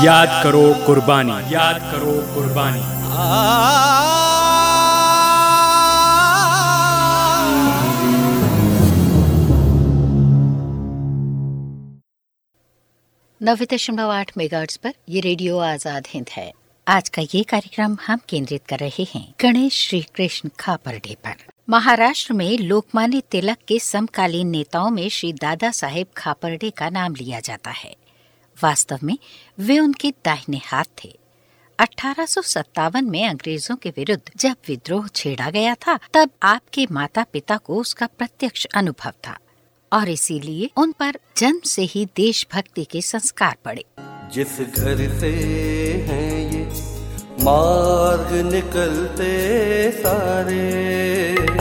याद करो कुर्बानी। याद करो कुर्बानी। नब्बे दशमलव आठ मेगाहर्ट्ज पर ये रेडियो आज़ाद हिंद है। आज का ये कार्यक्रम हम केंद्रित कर रहे हैं गणेश श्री कृष्ण खापरडे पर। महाराष्ट्र में लोकमान्य तिलक के समकालीन नेताओं में श्री दादा साहेब खापरडे का नाम लिया जाता है। वास्तव में वे उनके दाहिने हाथ थे। अठारह सौ सत्तावन में अंग्रेज़ों के विरुद्ध जब विद्रोह छेड़ा गया था, तब आपके माता पिता को उसका प्रत्यक्ष अनुभव था और इसीलिए उन पर जन्म से ही देशभक्ति के संस्कार पड़े। जिस घर से हैं ये, मार्ग निकलते सारे।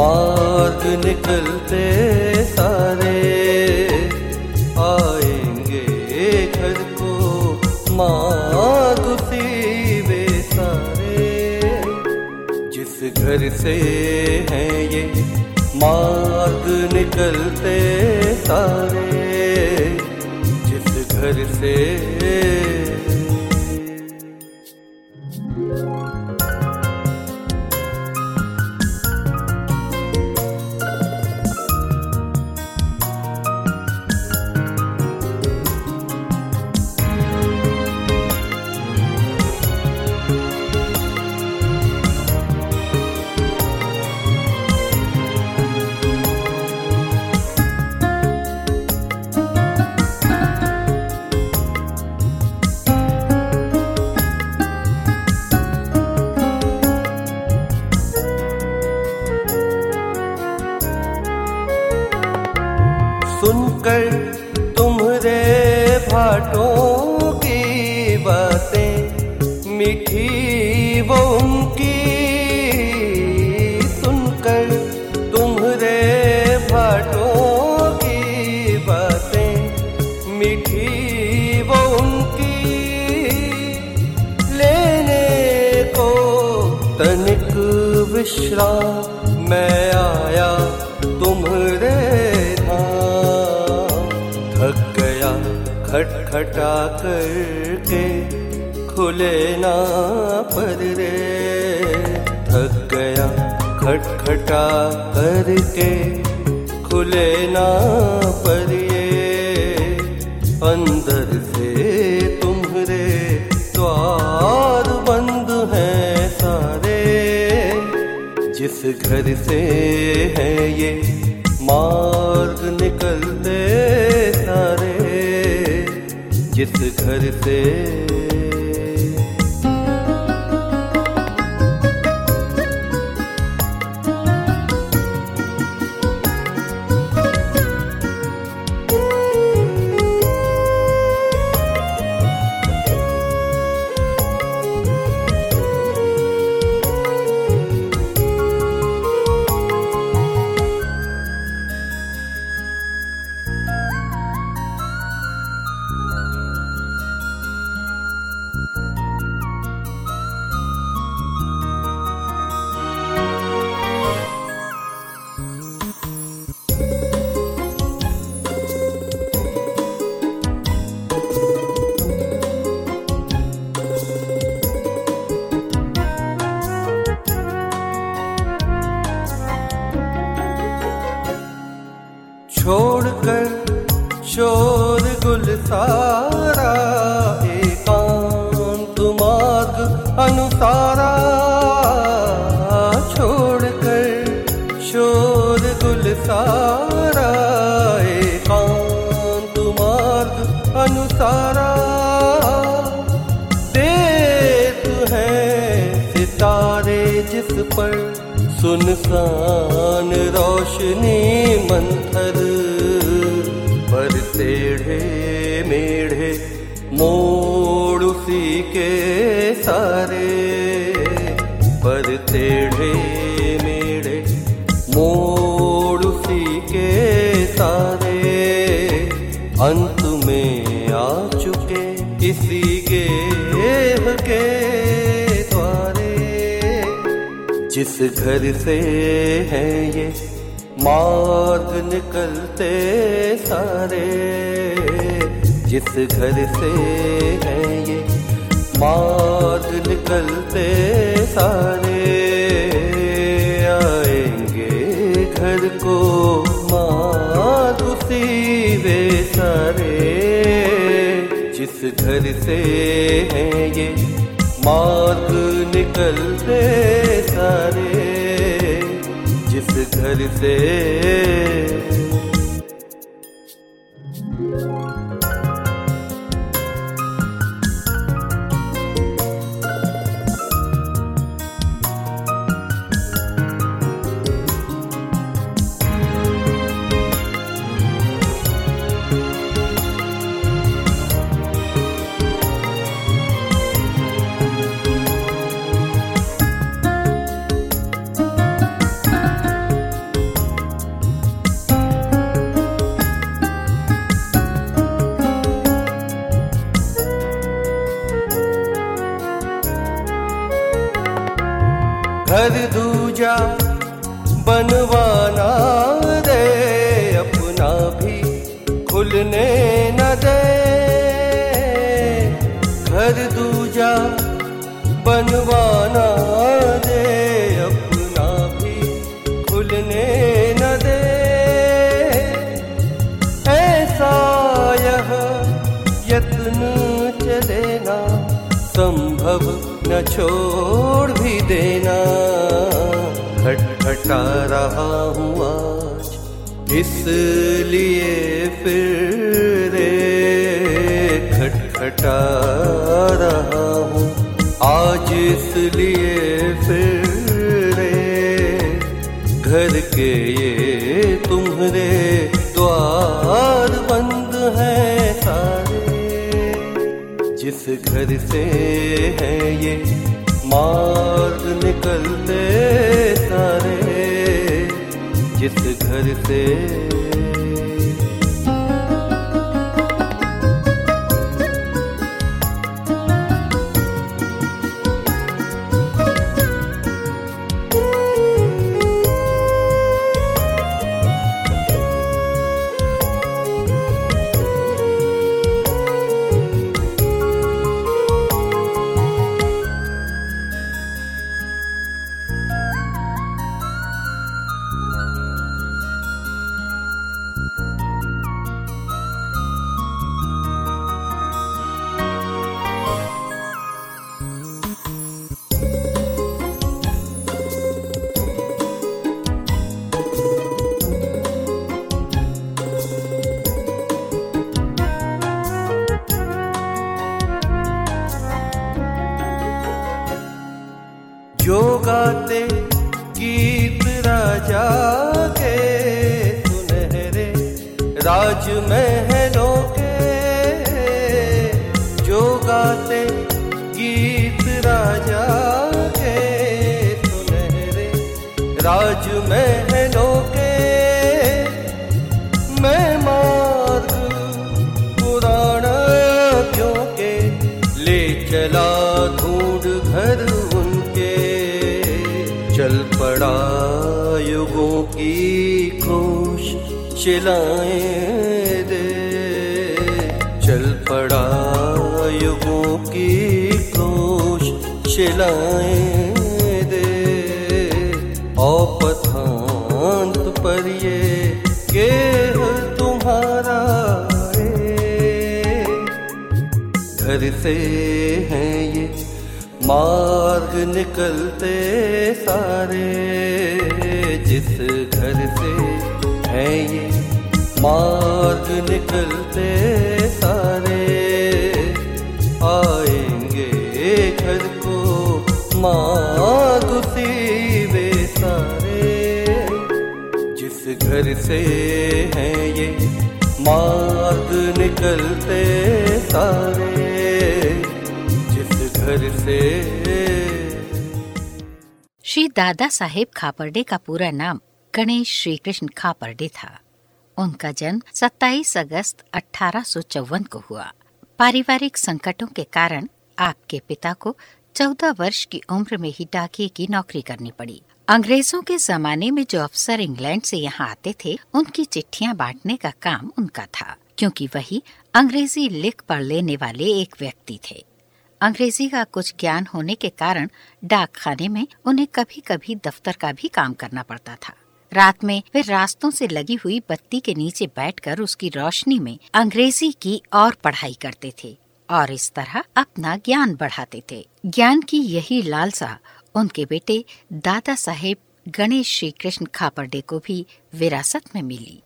मार्ग निकलते सारे। आएँगे घर को मार्ग वे सारे। जिस घर से हैं ये मार्ग निकलते सारे। जिस घर से विश्राम मैं आया तुम्हारे धाम थक गया, खटखटा करके, खुले ना पर रे। थक गया, खटखटा करके, खुले ना पर घर से है ये मार्ग निकलते सारे। जिस घर से जिस घर से है ये। मार्ग निकलते सारे। जिस घर से इसलिए फिर, घर के ये तुम्हारे द्वार बंद हैं सारे। जिस घर से है ये मार्ग निकलते सारे। जिस घर से ढूंढ घर उनके। चल पड़ा युगों की कोश शिलाएँ दे। चल पड़ा युगों की कोश शिलाएँ दे। औपथांत पर ये घर से हैं ये मार्ग निकलते सारे। जिस घर से हैं ये मार्ग निकलते सारे। आएँगे घर को मार्ग उसी वे सारे। जिस घर से हैं ये मार्ग निकलते सारे। से। श्री दादा साहेब खापर्डे का पूरा नाम गणेश श्री कृष्ण खापर्डे था। उनका जन्म 27 अगस्त अठारह सौ चौवन को हुआ। पारिवारिक संकटों के कारण आपके पिता को 14 वर्ष की उम्र में ही डाकिए की नौकरी करनी पड़ी। अंग्रेज़ों के जमाने में जो अफसर इंग्लैंड से यहाँ आते थे, उनकी चिट्ठियाँ बांटने का काम उनका था, क्योंकि वही अंग्रेज़ी लिख पढ़ लेने वाले एक व्यक्ति थे। अंग्रेज़ी का कुछ ज्ञान होने के कारण डाक खाने में उन्हें कभी कभी दफ्तर का भी काम करना पड़ता था। रात में वे रास्तों से लगी हुई बत्ती के नीचे बैठकर उसकी रोशनी में अंग्रेज़ी की और पढ़ाई करते थे और इस तरह अपना ज्ञान बढ़ाते थे। ज्ञान की यही लालसा उनके बेटे दादा साहेब गणेश श्री कृष्ण खापरडे को भी विरासत में मिली।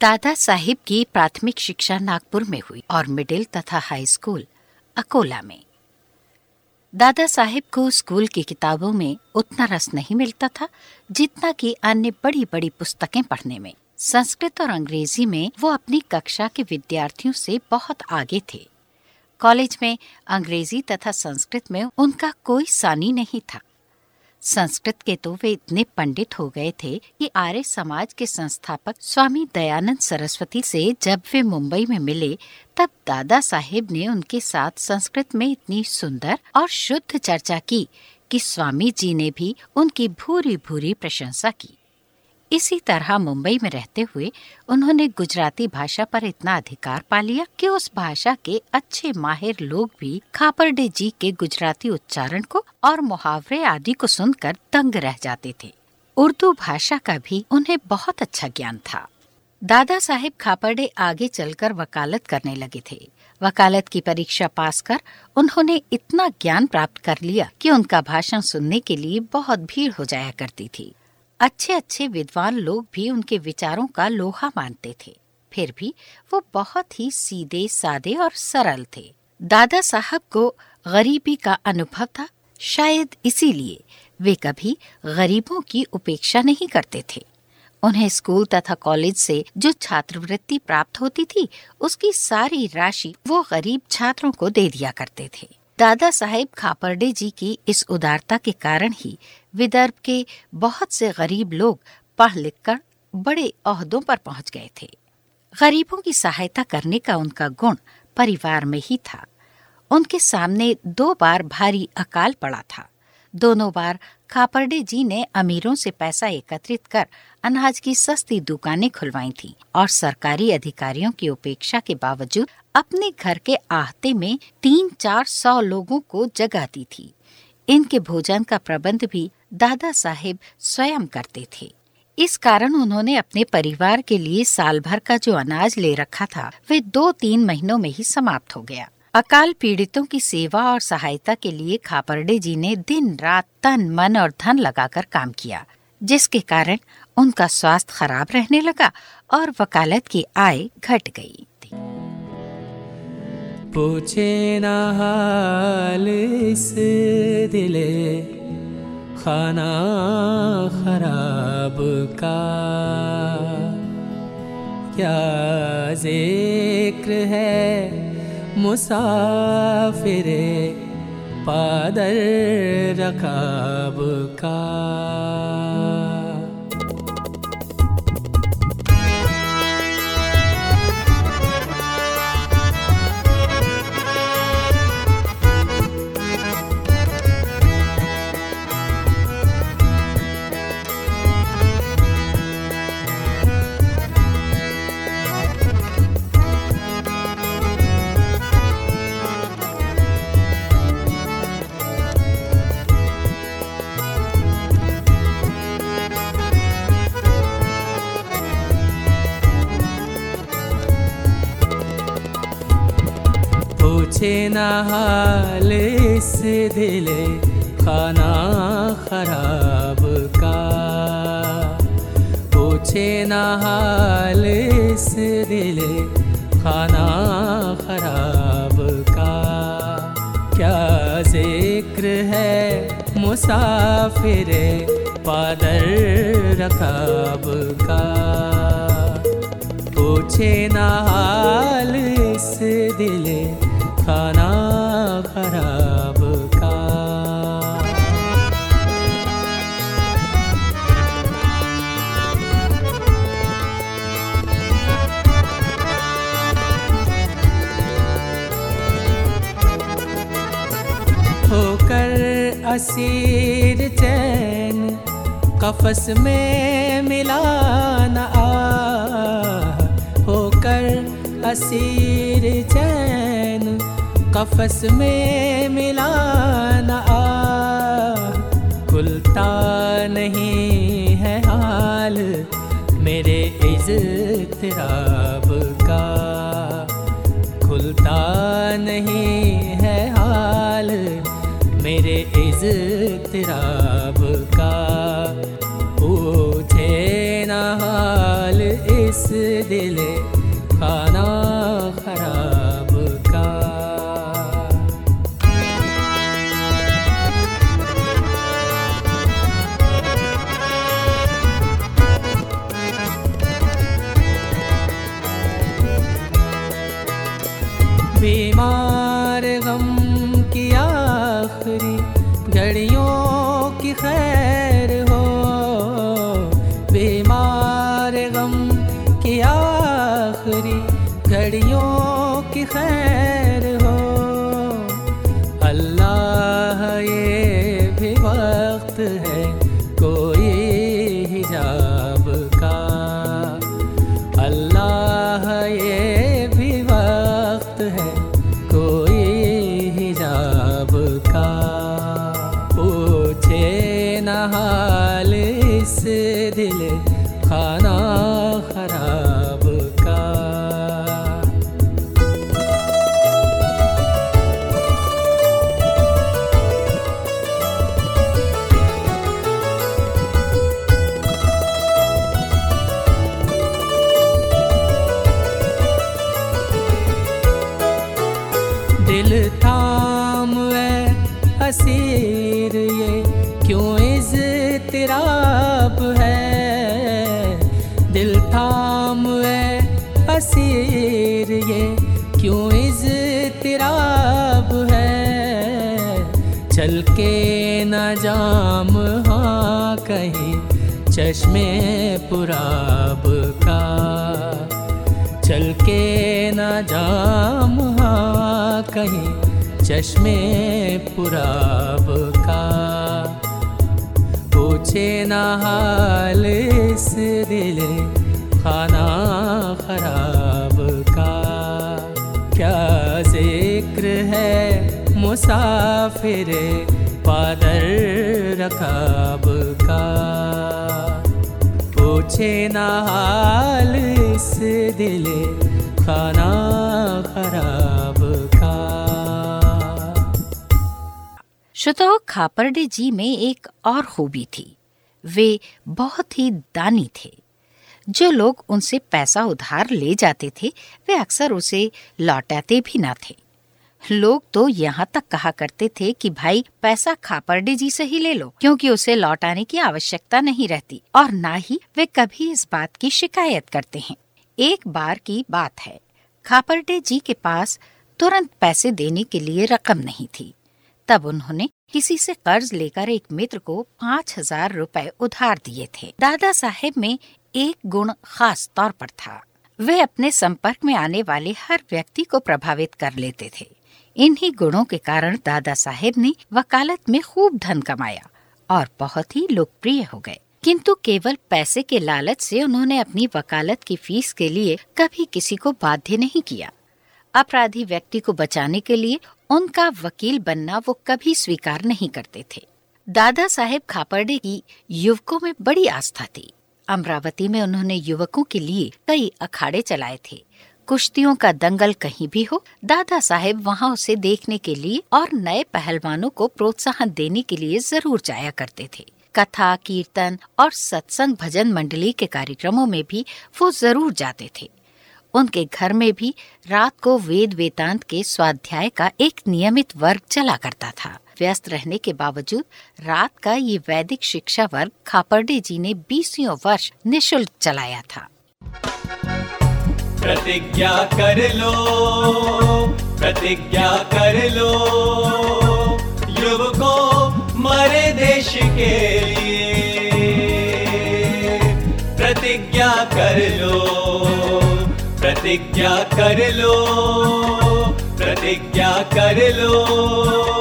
दादा साहिब की प्राथमिक शिक्षा नागपुर में हुई और मिडिल तथा हाई स्कूल अकोला में। दादा साहिब को स्कूल की किताबों में उतना रस नहीं मिलता था जितना कि अन्य बड़ी बड़ी पुस्तकें पढ़ने में। संस्कृत और अंग्रेज़ी में वो अपनी कक्षा के विद्यार्थियों से बहुत आगे थे। कॉलेज में अंग्रेज़ी तथा संस्कृत में उनका कोई सानी नहीं था। संस्कृत के तो वे इतने पंडित हो गए थे कि आर्य समाज के संस्थापक स्वामी दयानंद सरस्वती से जब वे मुंबई में मिले, तब दादा साहेब ने उनके साथ संस्कृत में इतनी सुंदर और शुद्ध चर्चा की कि स्वामी जी ने भी उनकी भूरी भूरी प्रशंसा की। इसी तरह मुंबई में रहते हुए उन्होंने गुजराती भाषा पर इतना अधिकार पा लिया कि उस भाषा के अच्छे माहिर लोग भी खापरडे जी के गुजराती उच्चारण को और मुहावरे आदि को सुनकर दंग रह जाते थे। उर्दू भाषा का भी उन्हें बहुत अच्छा ज्ञान था। दादा साहेब खापरडे आगे चलकर वकालत करने लगे थे। वकालत की परीक्षा पास कर उन्होंने इतना ज्ञान प्राप्त कर लिया कि उनका भाषण सुनने के लिए बहुत भीड़ हो जाया करती थी। अच्छे अच्छे विद्वान लोग भी उनके विचारों का लोहा मानते थे। फिर भी वो बहुत ही सीधे, सादे और सरल थे। दादा साहब को गरीबी का अनुभव था, शायद इसीलिए वे कभी गरीबों की उपेक्षा नहीं करते थे। उन्हें स्कूल तथा कॉलेज से जो छात्रवृत्ति प्राप्त होती थी, उसकी सारी राशि वो गरीब छात्रों को दे दिया करते थे। दादा साहेब खापरडे जी की इस उदारता के कारण ही विदर्भ के बहुत से गरीब लोग पढ़ लिख कर बड़े अहदों पर पहुँच गए थे। गरीबों की सहायता करने का उनका गुण परिवार में ही था। उनके सामने दो बार भारी अकाल पड़ा था। दोनों बार खापरडे जी ने अमीरों से पैसा एकत्रित कर अनाज की सस्ती दुकानें खुलवाई थी और सरकारी अधिकारियों की उपेक्षा के बावजूद अपने घर के आहते में तीन चार सौ लोगों को जगह दी थी। इनके भोजन का प्रबंध भी दादा साहेब स्वयं करते थे। इस कारण उन्होंने अपने परिवार के लिए साल भर का जो अनाज ले रखा था, वे दो तीन महीनों में ही समाप्त हो गया। अकाल पीड़ितों की सेवा और सहायता के लिए खापरडे जी ने दिन, रात तन, मन और धन लगाकर काम किया, जिसके कारण उनका स्वास्थ्य खराब रहने लगा और वकालत की आय घट गई पूछे न हाल इस दिले खाना खराब का। क्या ज़िक्र है मुसाफिरे पादर रकाब का? पूछे न हाल इस दिले खाना खराब का। पूछे न हाल इस दिले खाना खराब का। क्या ज़िक्र है मुसाफिर पादर रकाब का? पूछे न हाल इस दिले खाना खराब का होकर असीर चैन कफस में मिला न आ। होकर असीर चैन कफस में मिला न आ। खुलता नहीं है हाल मेरे इज़्तिराब का। खुलता नहीं है हाल मेरे इज़्तिराब का। पूछे न हाल इस दिल खाना しま चश्मे पुराब का। चल के न जाम हाँ कहीं चश्मे पुराब का। पूछे न हाल इस दिल खाना खराब का। क्या ज़िक्र है मुसाफिर पादर रकाब का? पूछे ना हाल इस दिल, खाना खराब का श्रोताओ खापर्डे जी में एक और खूबी थी। वे बहुत ही दानी थे। जो लोग उनसे पैसा उधार ले जाते थे, वे अक्सर उसे लौटाते भी ना थे। लोग तो यहाँ तक कहा करते थे कि भाई, पैसा खापर्डे जी से ही ले लो, क्योंकि उसे लौटाने की आवश्यकता नहीं रहती, और ना ही वे कभी इस बात की शिकायत करते हैं। एक बार की बात है, खापर्डे जी के पास तुरंत पैसे देने के लिए रकम नहीं थी। तब उन्होंने किसी से कर्ज लेकर एक मित्र को पाँच हज़ार रूपए उधार दिए थे। दादा साहेब में एक गुण खास तौर पर था। वे अपने संपर्क में आने वाले हर व्यक्ति को प्रभावित कर लेते थे। इन्हीं गुणों के कारण दादा साहेब ने वकालत में खूब धन कमाया और बहुत ही लोकप्रिय हो गए। किंतु केवल पैसे के लालच से उन्होंने अपनी वकालत की फ़ीस के लिए कभी किसी को बाध्य नहीं किया। अपराधी व्यक्ति को बचाने के लिए उनका वकील बनना वो कभी स्वीकार नहीं करते थे। दादा साहेब खापर्डे की युवकों में बड़ी आस्था थी। अमरावती में उन्होंने युवकों के लिए कई अखाड़े चलाए थे। कुश्तियों का दंगल कहीं भी हो, दादा साहेब वहाँ उसे देखने के लिए और नए पहलवानों को प्रोत्साहन देने के लिए ज़रूर जाया करते थे। कथा, कीर्तन और सत्संग भजन मंडली के कार्यक्रमों में भी वो ज़रूर जाते थे। उनके घर में भी रात को वेद वेदांत के स्वाध्याय का एक नियमित वर्ग चला करता था। व्यस्त रहने के बावजूद रात का ये वैदिक शिक्षा वर्ग खापर्डे जी ने बीसियों वर्ष निशुल्क चलाया था। प्रतिज्ञा कर लो, प्रतिज्ञा कर लो। युवकों, मरे देश के लिए। प्रतिज्ञा कर लो, प्रतिज्ञा कर लो, प्रतिज्ञा कर लो।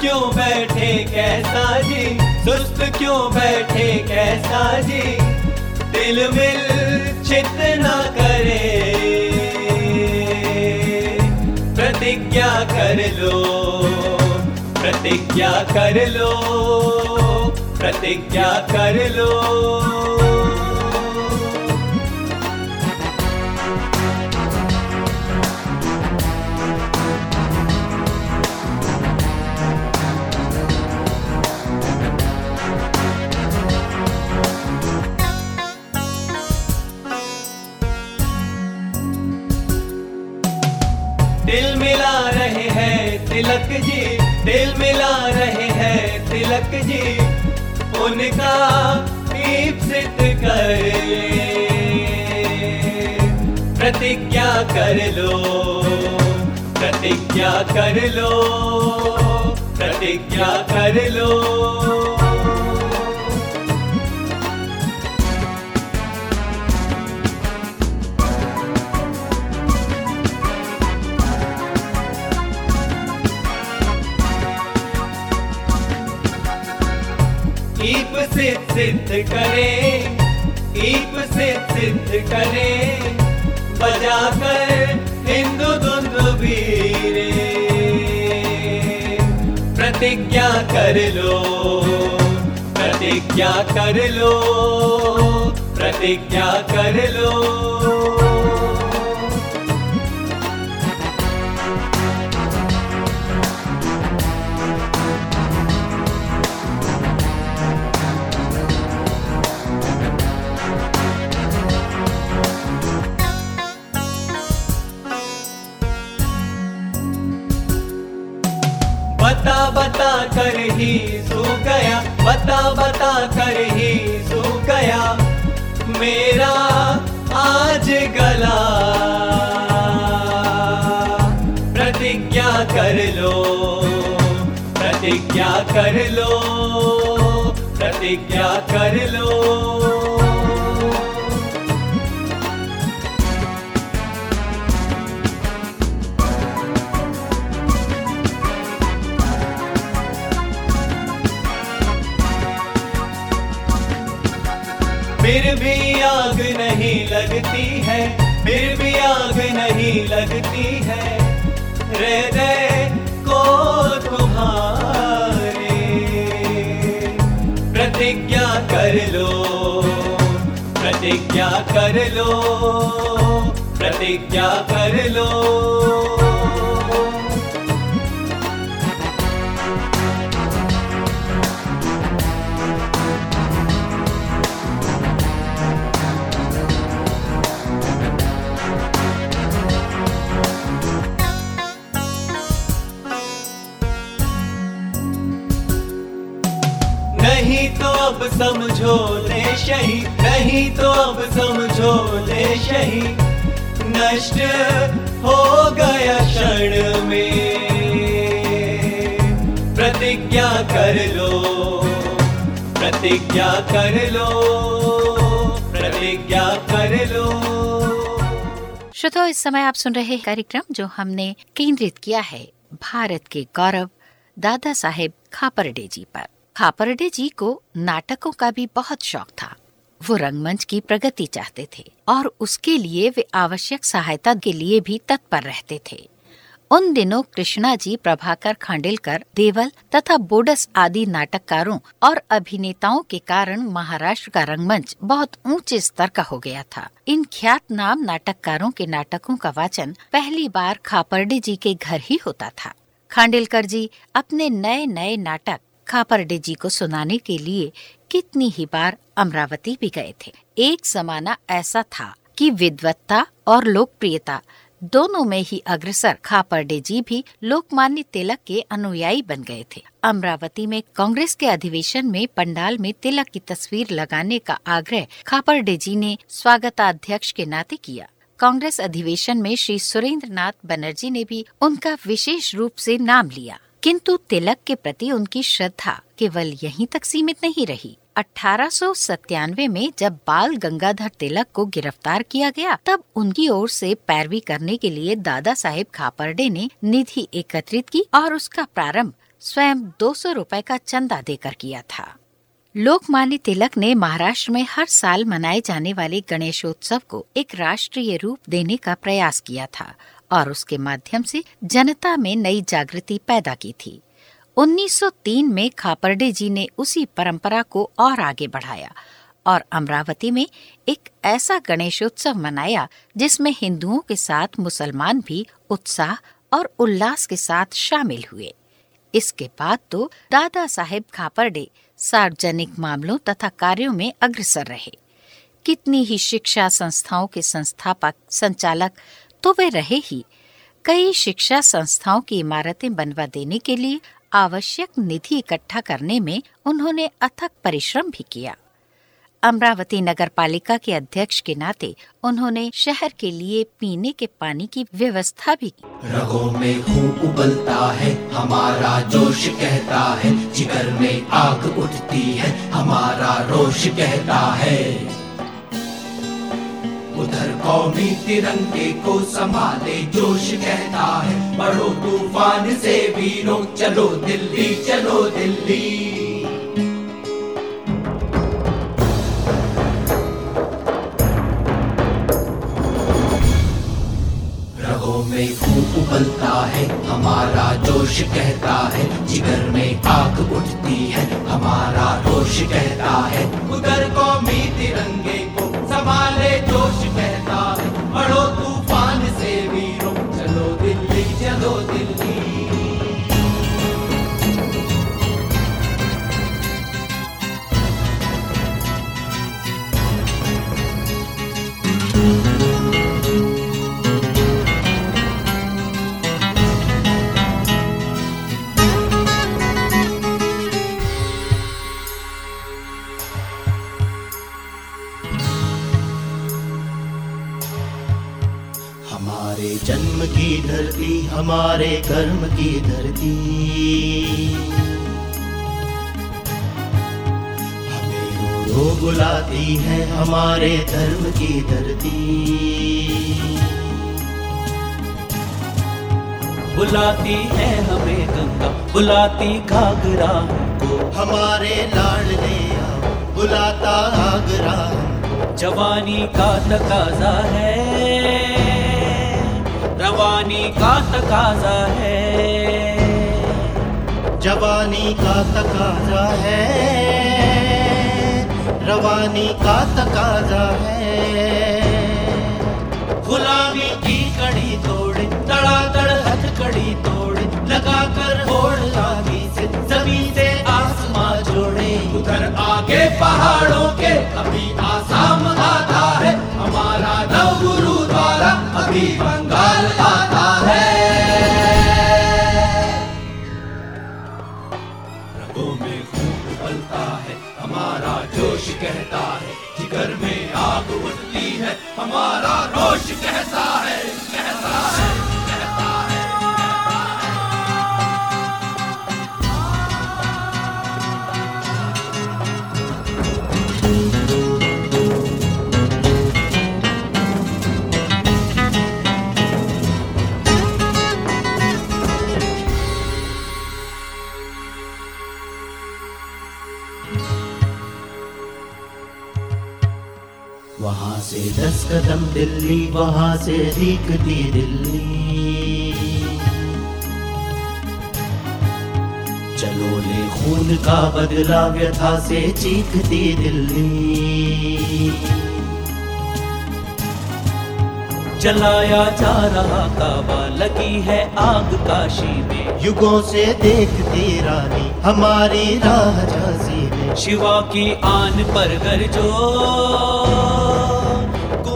क्यों बैठे कैसा जी? सुस्त क्यों बैठे कैसा जी? दिल मिल चित न करे। प्रतिज्ञा कर लो, प्रतिज्ञा कर लो, प्रतिज्ञा कर लो। मिला रहे हैं तिलक जी, उनका ईप्सित कर प्रतिज्ञा कर लो, प्रतिज्ञा कर लो, प्रतिज्ञा कर लो। सिद्ध करे ईप से सिद्ध करे बजा कर हिंदू धुंद वीरे। प्रतिज्ञा कर लो, प्रतिज्ञा कर लो, प्रतिज्ञा कर लो। कर ही सो गया। बता बता कर ही सो गया। मेरा आज गला। प्रतिज्ञा कर लो, प्रतिज्ञा कर लो, प्रतिज्ञा कर लो। फिर भी आग नहीं लगती है, फिर भी आग नहीं लगती है। हृदय को तुम्हारे प्रतिज्ञा कर लो, प्रतिज्ञा कर लो, प्रतिज्ञा कर लो। अब समझो ले शही, नहीं तो अब समझो ले शही। नष्ट हो गया क्षण में। प्रतिज्ञा कर लो, प्रतिज्ञा कर लो, प्रतिज्ञा कर लो। श्रोताओ इस समय आप सुन रहे कार्यक्रम जो हमने केंद्रित किया है भारत के गौरव दादा साहेब खापरडे जी पर। खापरडे जी को नाटकों का भी बहुत शौक था। वो रंगमंच की प्रगति चाहते थे और उसके लिए वे आवश्यक सहायता के लिए भी तत्पर रहते थे। उन दिनों कृष्णा जी, प्रभाकर खांडेलकर, देवल तथा बोडस आदि नाटककारों और अभिनेताओं के कारण महाराष्ट्र का रंगमंच बहुत ऊँचे स्तर का हो गया था। इन ख्यात नाम नाटककारों के नाटकों का वाचन पहली बार खापरडे जी के घर ही होता था। खांडेलकर जी अपने नए नए नाटक खापरडे जी को सुनाने के लिए कितनी ही बार अमरावती भी गए थे। एक जमाना ऐसा था कि विद्वत्ता और लोकप्रियता दोनों में ही अग्रसर खापरडे जी भी लोकमान्य तिलक के अनुयायी बन गए थे। अमरावती में कांग्रेस के अधिवेशन में पंडाल में तिलक की तस्वीर लगाने का आग्रह खापरडे जी ने स्वागताध्यक्ष के नाते किया। कांग्रेस अधिवेशन में श्री सुरेंद्र नाथ बनर्जी ने भी उनका विशेष रूप से नाम लिया। किंतु तिलक के प्रति उनकी श्रद्धा केवल यहीं तक सीमित नहीं रही। अठारह में जब बाल गंगाधर तिलक को गिरफ़्तार किया गया, तब उनकी ओर से पैरवी करने के लिए दादा साहेब खापरडे ने निधि एकत्रित की और उसका प्रारंभ स्वयं 200 रुपए का चंदा देकर किया था। लोकमान्य तिलक ने महाराष्ट्र में हर साल मनाए जाने वाले गणेशोत्सव को एक राष्ट्रीय रूप देने का प्रयास किया था और उसके माध्यम से जनता में नई जागृति पैदा की थी। 1903 में खापरडे जी ने उसी परंपरा को और आगे बढ़ाया और अमरावती में एक ऐसा गणेशोत्सव मनाया जिसमें हिंदुओं के साथ मुसलमान भी उत्साह और उल्लास के साथ शामिल हुए। इसके बाद तो दादा साहेब खापरडे सार्वजनिक मामलों तथा कार्यों में अग्रसर रहे। कितनी ही शिक्षा संस्थाओं के संस्थापक, संचालक तो वे रहे ही। कई शिक्षा संस्थाओं की इमारतें बनवा देने के लिए आवश्यक निधि इकट्ठा करने में उन्होंने अथक परिश्रम भी किया। अमरावती नगर पालिका के अध्यक्ष के नाते उन्होंने शहर के लिए पीने के पानी की व्यवस्था भी की। रगों में खून उबलता है, हमारा जोश कहता है, जिगर में आग उठती है, हमारा रोश कहता है। उधर कौमी तिरंगे को संभाले, जोश कहता है, बड़ो तूफ़ान से वीरों, चलो दिल्ली चलो दिल्ली। में खून उबलता है, हमारा जोश कहता है, जिगर में आग उठती है, हमारा रोश कहता है, उधर कौमी तिरंगे को संभाले धरती हमारे कर्म की धरती। हमें रो बुलाती है हमारे धर्म की धरती। बुलाती है हमें गंगा बुलाती घाघरा को हमारे लाडले आओ, बुलाता आगरा जवानी का तकाजा है। रवानी का तकाजा है। जवानी का तकाजा है। रवानी का तकाजा है। गुलामी की कड़ी तोड़े तड़ातड़ हथकड़ी तोड़े लगा कर होड़ आगे से ज़मीन से आसमां जोड़े। उधर आगे पहाड़ों के अभी अभी बंगाल आता है। रगों में खून उबलता है, हमारा जोश कहता है, जिगर में आग उठती है, हमारा रोश कहता है से दस कदम दिल्ली, वहाँ से दिखती दिल्ली। चलो ले खून का बदला व्यथा से चीखती दिल्ली। जलाया जा रहा काबा लगी है आग काशी में। युगों से देखती रानी, हमारी राह झांसी में। शिवा की आन पर गरजो।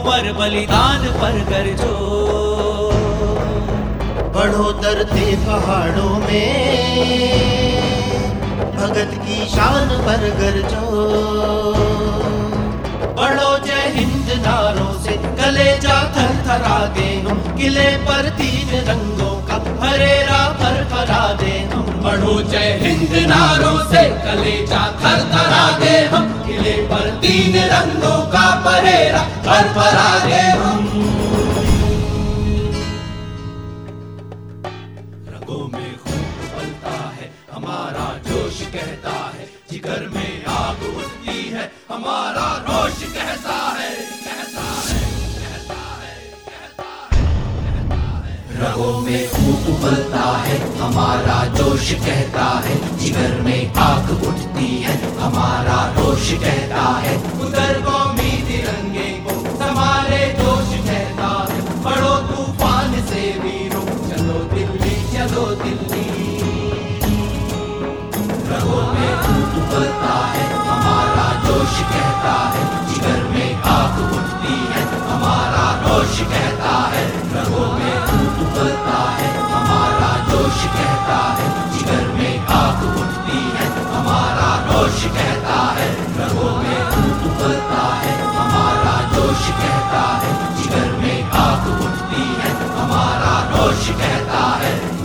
कुंवर बलिदान पर कर गरजो बढ़ो दर्दे पहाड़ों में, भगत की शान पर गरजो बढ़ो जय हिंद नारों से, गले जा थर थरा दे किले पर तीन रंगों का हरेरा फर दे हम। बढ़ो जय हिंद नारों से, कलेजा थर थरा दे हम। किले पर तीन रंगों का परेरा फर फरा दे हम। रगों में खून उबलता है, हमारा जोश कहता है, जिगर में आग उठती है, हमारा रोश कहता है। रगों में खून उबलता है, हमारा जोश कहता है, जिगर में आग उठती है, हमारा रोश कहता है उधर कौमी तिरंगे को, संभाले जोश कहता है बड़ो तूफ़ान से वीरों, चलो दिल्ली चलो दिल्ली। रगों में खून उबलता है हमारा जोश कहता है, जिगर में आग उठती है। हमारा रोश कहता है, रगों में खून उबलता कहता है, जिगर में आग उठती है। हमारा रोश कहता है, रगों में खून उबलता है। हमारा जोश कहता है, जिगर में आग उठती है। हमारा रोश कहता है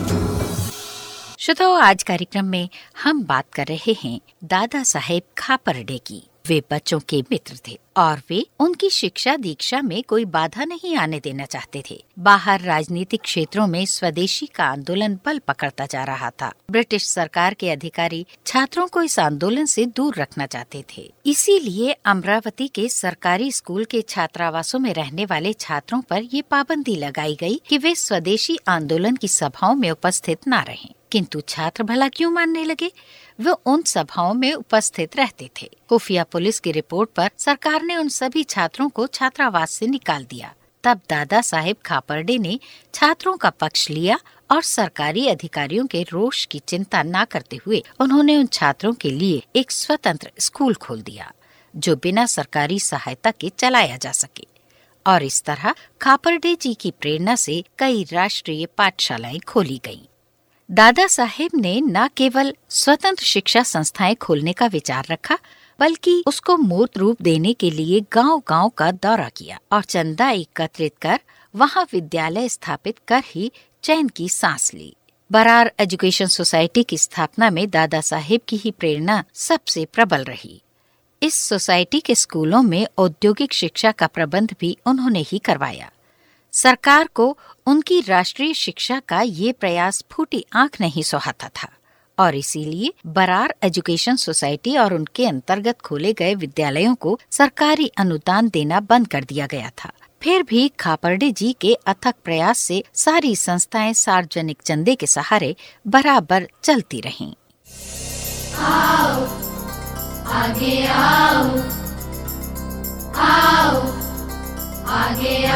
श्रोताओ, आज कार्यक्रम में हम बात कर रहे हैं दादा साहेब खापरडे की। वे बच्चों के मित्र थे और वे उनकी शिक्षा दीक्षा में कोई बाधा नहीं आने देना चाहते थे। बाहर राजनीतिक क्षेत्रों में स्वदेशी का आंदोलन बल पकड़ता जा रहा था। ब्रिटिश सरकार के अधिकारी छात्रों को इस आंदोलन से दूर रखना चाहते थे। इसीलिए अमरावती के सरकारी स्कूल के छात्रावासों में रहने वाले छात्रों पर ये पाबंदी लगाई गई कि वे स्वदेशी आंदोलन की सभाओं में उपस्थित न रहें। किंतु छात्र भला क्यों मानने लगे? वो उन सभाओं में उपस्थित रहते थे। खुफिया पुलिस की रिपोर्ट पर सरकार ने उन सभी छात्रों को छात्रावास से निकाल दिया। तब दादा साहेब खापरडे ने छात्रों का पक्ष लिया और सरकारी अधिकारियों के रोष की चिंता न करते हुए उन्होंने उन छात्रों के लिए एक स्वतंत्र स्कूल खोल दिया, जो बिना सरकारी सहायता के चलाया जा सके। और इस तरह खापरडे जी की प्रेरणा से कई राष्ट्रीय पाठशालाएँ खोली गईं। दादा साहेब ने न केवल स्वतंत्र शिक्षा संस्थाएँ खोलने का विचार रखा, बल्कि उसको मूर्त रूप देने के लिए गांव-गांव का दौरा किया और चंदा एकत्रित कर वहाँ विद्यालय स्थापित कर ही चैन की सांस ली। बरार एजुकेशन सोसाइटी की स्थापना में दादा साहेब की ही प्रेरणा सबसे प्रबल रही। इस सोसाइटी के स्कूलों में औद्योगिक शिक्षा का प्रबंध भी उन्होंने ही करवाया। सरकार को उनकी राष्ट्रीय शिक्षा का ये प्रयास फूटी आँख नहीं सुहाता था और इसीलिए बरार एजुकेशन सोसाइटी और उनके अंतर्गत खोले गए विद्यालयों को सरकारी अनुदान देना बंद कर दिया गया था फिर भी खापरडे जी के अथक प्रयास से सारी संस्थाएँ सार्वजनिक चंदे के सहारे बराबर चलती रहीं। आओ, आगे आओ आओ, आगे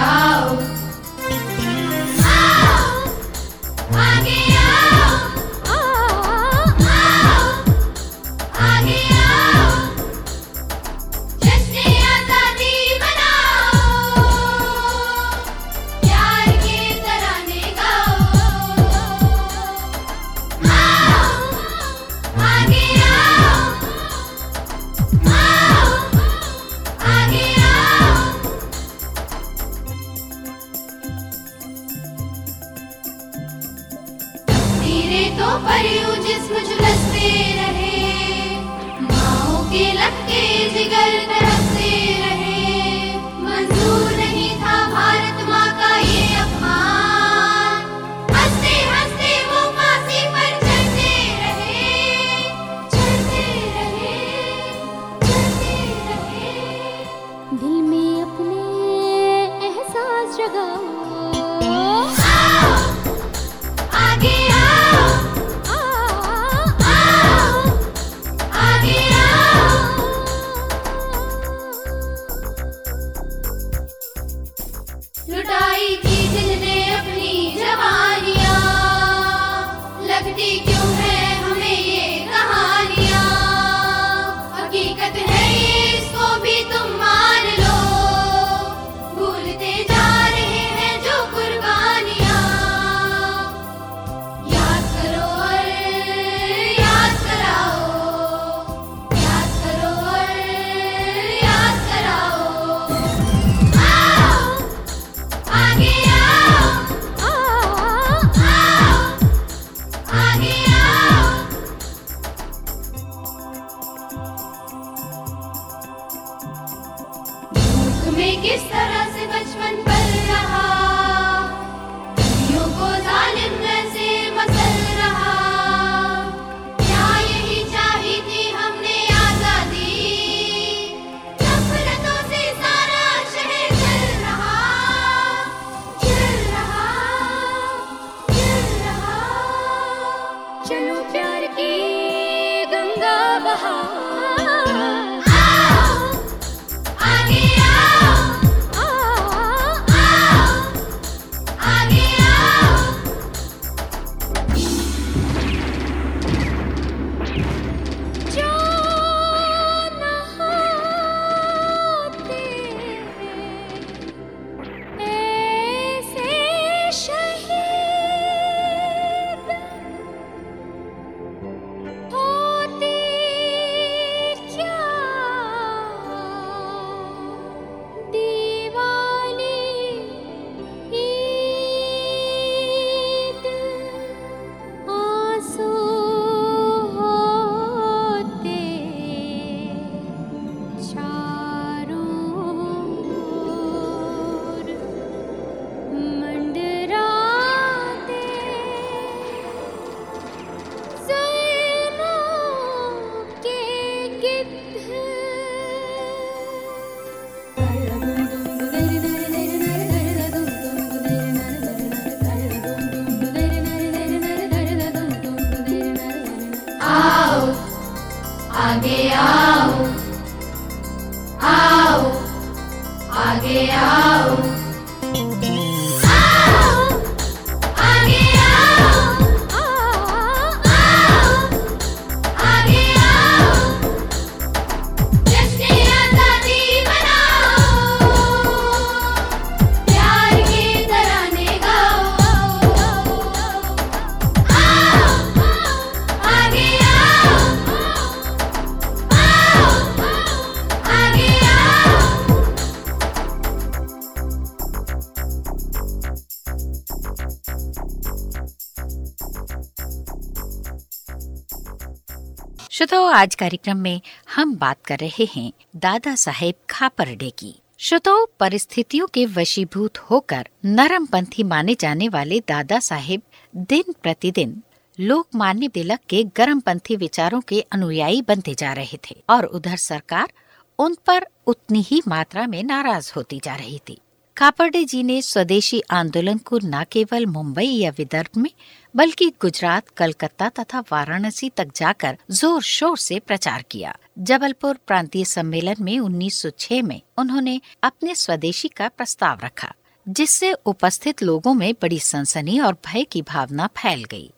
आज कार्यक्रम में हम बात कर रहे हैं दादा साहेब खापरडे की। श्रोताओ परिस्थितियों के वशीभूत होकर नरमपंथी माने जाने वाले दादा साहेब दिन प्रतिदिन लोकमान्य तिलक के गर्मपंथी विचारों के अनुयायी बनते जा रहे थे और उधर सरकार उन पर उतनी ही मात्रा में नाराज़ होती जा रही थी। खापर्डे जी ने स्वदेशी आंदोलन को न केवल मुंबई या विदर्भ में बल्कि गुजरात, कलकत्ता तथा वाराणसी तक जाकर ज़ोर शोर से प्रचार किया। जबलपुर प्रांतीय सम्मेलन में 1906 में उन्होंने अपने स्वदेशी का प्रस्ताव रखा, जिससे उपस्थित लोगों में बड़ी सनसनी और भय की भावना फैल गई।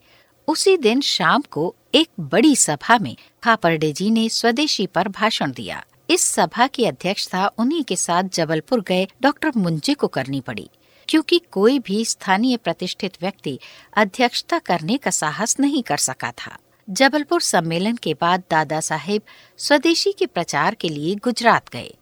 उसी दिन शाम को एक बड़ी सभा में खापर्डे जी ने स्वदेशी पर भाषण दिया। इस सभा की अध्यक्षता उन्हीं के साथ जबलपुर गए डॉक्टर मुंजे को करनी पड़ी। क्योंकि कोई भी स्थानीय प्रतिष्ठित व्यक्ति अध्यक्षता करने का साहस नहीं कर सका था। जबलपुर सम्मेलन के बाद दादा साहेब स्वदेशी के प्रचार के लिए गुजरात गए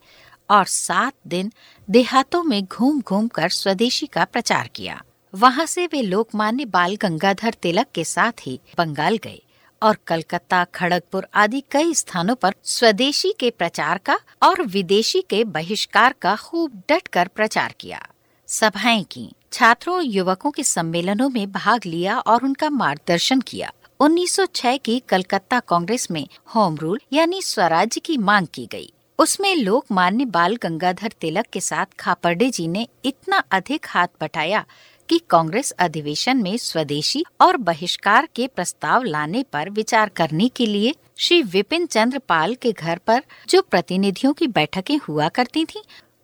और सात दिन देहातों में घूम घूम कर स्वदेशी का प्रचार किया। वहाँ से वे लोकमान्य बाल गंगाधर तिलक के साथ ही बंगाल गए और कलकत्ता, खड़गपुर आदि कई स्थानों पर स्वदेशी के प्रचार का और विदेशी के बहिष्कार का खूब डट कर प्रचार किया। सभाएँ की। छात्रों युवकों के सम्मेलनों में भाग लिया और उनका मार्गदर्शन किया। 1906 की कलकत्ता कांग्रेस में होम रूल यानी स्वराज्य की मांग की गई। उसमें लोकमान्य बाल गंगाधर तिलक के साथ खापर्डे जी ने इतना अधिक हाथ बटाया कि कांग्रेस अधिवेशन में स्वदेशी और बहिष्कार के प्रस्ताव लाने पर विचार करने के लिए श्री विपिन चंद्र पाल के घर पर जो प्रतिनिधियों की बैठकें हुआ करती थीं,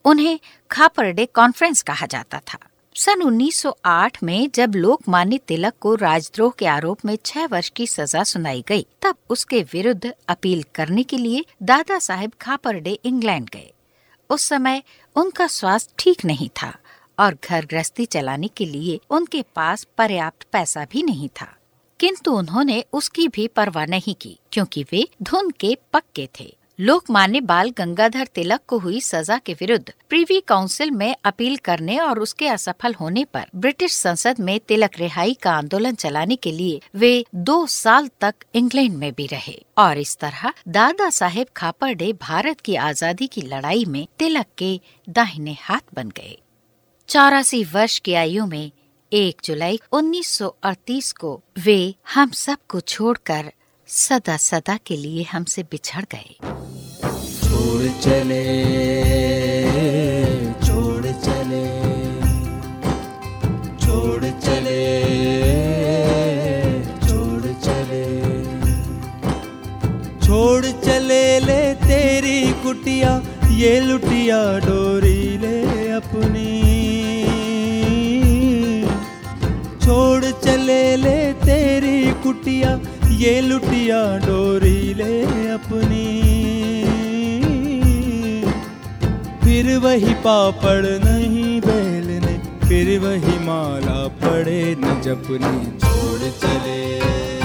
उन्हें खापरडे कॉन्फ्रेंस कहा जाता था। सन 1908 में जब लोकमान्य तिलक को राजद्रोह के आरोप में छह वर्ष की सजा सुनाई गई, तब उसके विरुद्ध अपील करने के लिए दादा साहेब खापरडे इंग्लैंड गए। उस समय उनका स्वास्थ्य ठीक नहीं था और घर गृहस्थी चलाने के लिए उनके पास पर्याप्त पैसा भी नहीं था। किंतु उन्होंने उसकी भी परवाह नहीं की क्योंकि वे धुन के पक्के थे। लोकमान्य बाल गंगाधर तिलक को हुई सजा के विरुद्ध प्रीवी काउंसिल में अपील करने और उसके असफल होने पर ब्रिटिश संसद में तिलक रिहाई का आंदोलन चलाने के लिए वे दो साल तक इंग्लैंड में भी रहे। और इस तरह दादा साहेब खापरडे भारत की आज़ादी की लड़ाई में तिलक के दाहिने हाथ बन गए। चौरासी वर्ष की आयु में एक जुलाई 1938 को वे हम सबको छोड़कर सदा सदा के लिए हमसे बिछड़ गए। छोड़ चले छोड़ चले छोड़ चले छोड़ चले छोड़ चले ले तेरी कुटिया, ये लुटिया डोरी ले अपनी। छोड़ चले ले तेरी कुटिया ये लुटिया डोरी ले अपनी। फिर वही पापड़ नहीं बेलने, फिर वही माला पड़े न जपनी, छोड़ चले।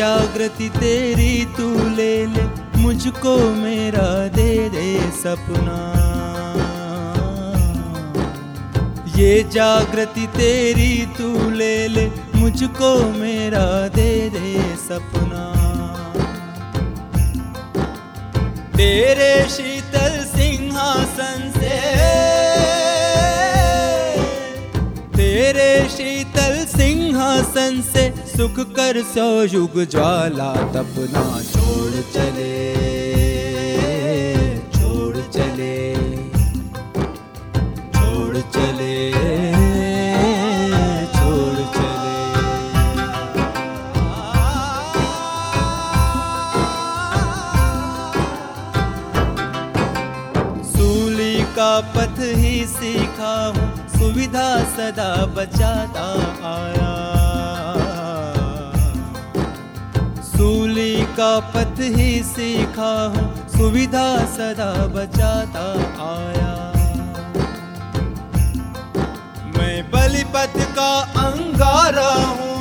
जागृति तेरी तू ले ले, मुझको मेरा दे दे सपना। ये जागृति तेरी तू ले ले, मुझको मेरा दे दे सपना। तेरे शीतल सिंहासन से तेरे शीतल सिंहासन से सुख कर सौ युग ज्वाला तपना छोड़ चले छोड़ चले छोड़ चले। दुविधा सदा बचाता आया। सूली का पथ ही सीखा हूँ, सुविधा सदा बचाता आया। मैं बलिपथ का अंगारा हूँ।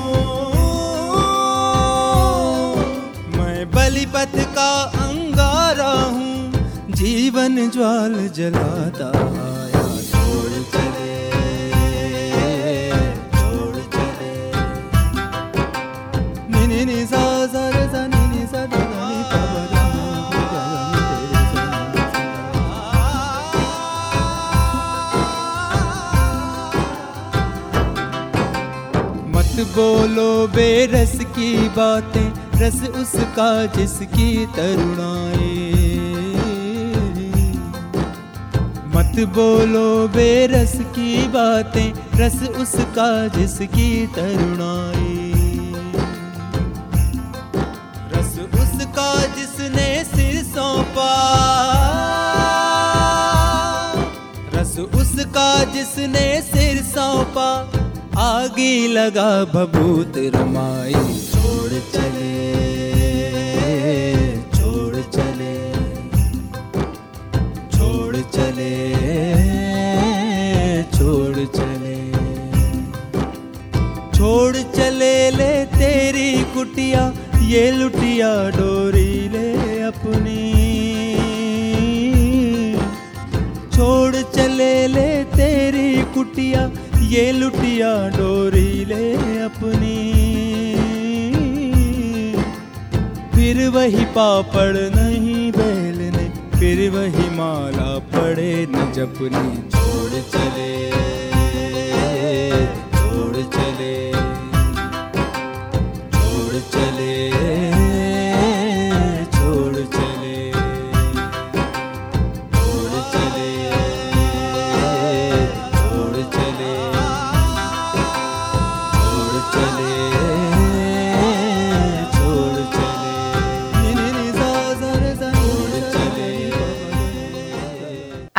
मैं बलिपथ का अंगारा हूँ, जीवन ज्वाल जलाता बोलो बेरस की बातें, रस उसका जिसकी तरुणाई मत बोलो बेरस की बातें, रस उसका जिसकी तरुणाई रस उसका जिसने सिर सौंपा, रस उसका जिसने सिर सौंपा। आगे लगा भभूत रमाई। छोड़ चले छोड़ चले छोड़ चले छोड़ चले। छोड़ चले ले तेरी कुटिया, ये लुटिया डोरी ले अपनी। छोड़ चले ले तेरी कुटिया ये लुटिया डोरी ले अपनी। फिर वही पापड़ नहीं बेलने, फिर वही माला पड़े न जपनी, छोड़ चले।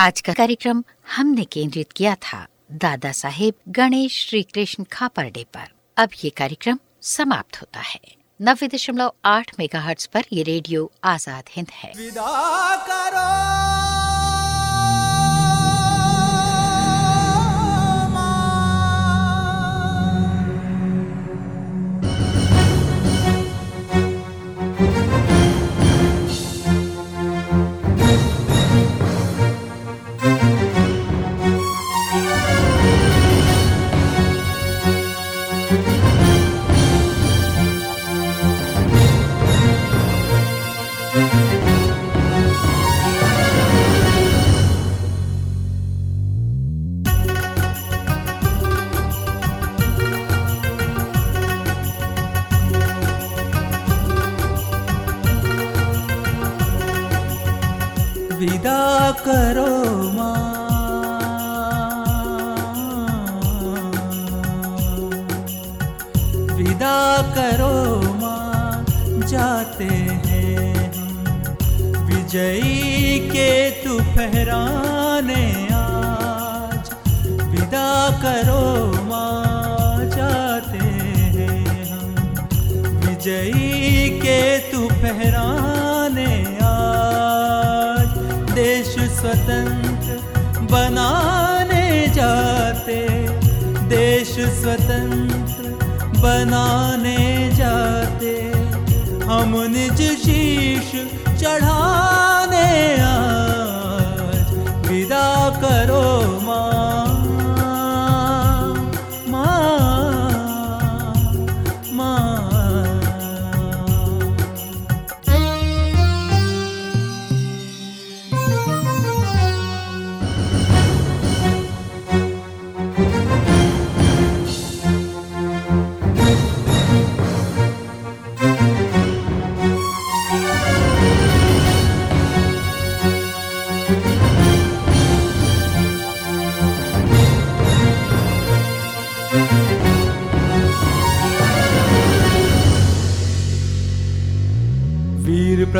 आज का कार्यक्रम हमने केंद्रित किया था दादा साहेब गणेश श्री कृष्ण खापर्डे पर। अब ये कार्यक्रम समाप्त होता है। नब्बे दशमलव आठ मेगा पर ये रेडियो आज़ाद हिंद है। विदा करो।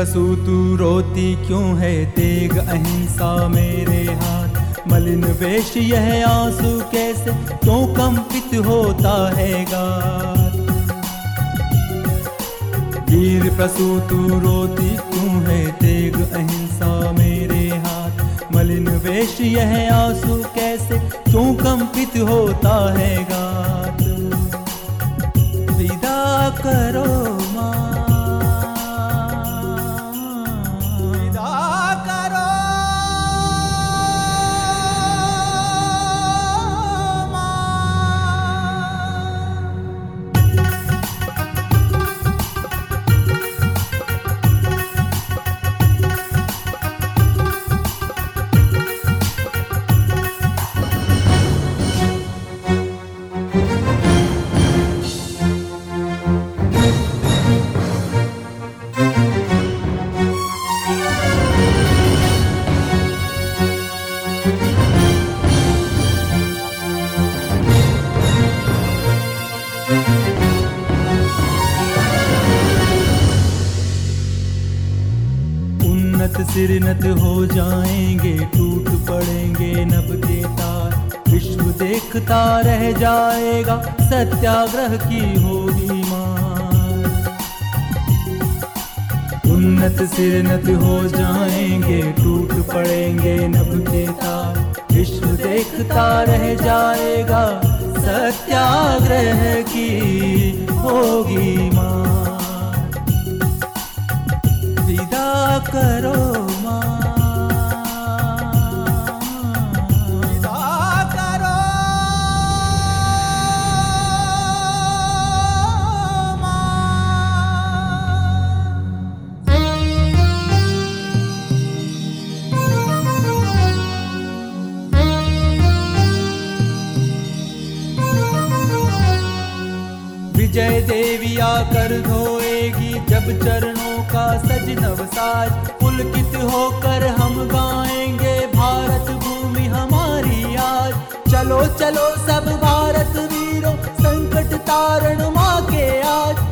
वीर प्रसूतु रोती क्यों है? तेग अहिंसा मेरे हाथ। मलिन वेश यह आँसू कैसे? क्यों कंपित होता है गात? वीर प्रसूतु रोती क्यों है? तेग अहिंसा मेरे हाथ। मलिन वेश यह आँसू कैसे? क्यों कंपित होता है गात? विदा करो। जाएगा सत्याग्रह की होगी मार उन्नत से सिरनत हो जाएँगे, टूट पड़ेंगे नभ के तार विश्व देखता रह जाएगा, सत्याग्रह की होगी मार विदा करो। विजय कर धोएगी जब चरणों का सज। नवसाज पुलकित होकर हम गाएँगे, भारत भूमि हमारी आज। चलो चलो सब भारत वीरों, संकट तारण माँ के आज।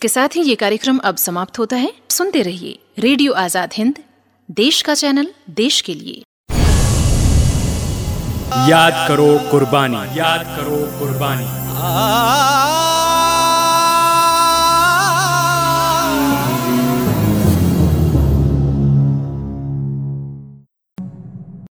इसके साथ ही ये कार्यक्रम अब समाप्त होता है। सुनते रहिए रेडियो आज़ाद हिंद देश का चैनल देश के लिए। याद करो कुर्बानी। याद करो कुर्बानी। आ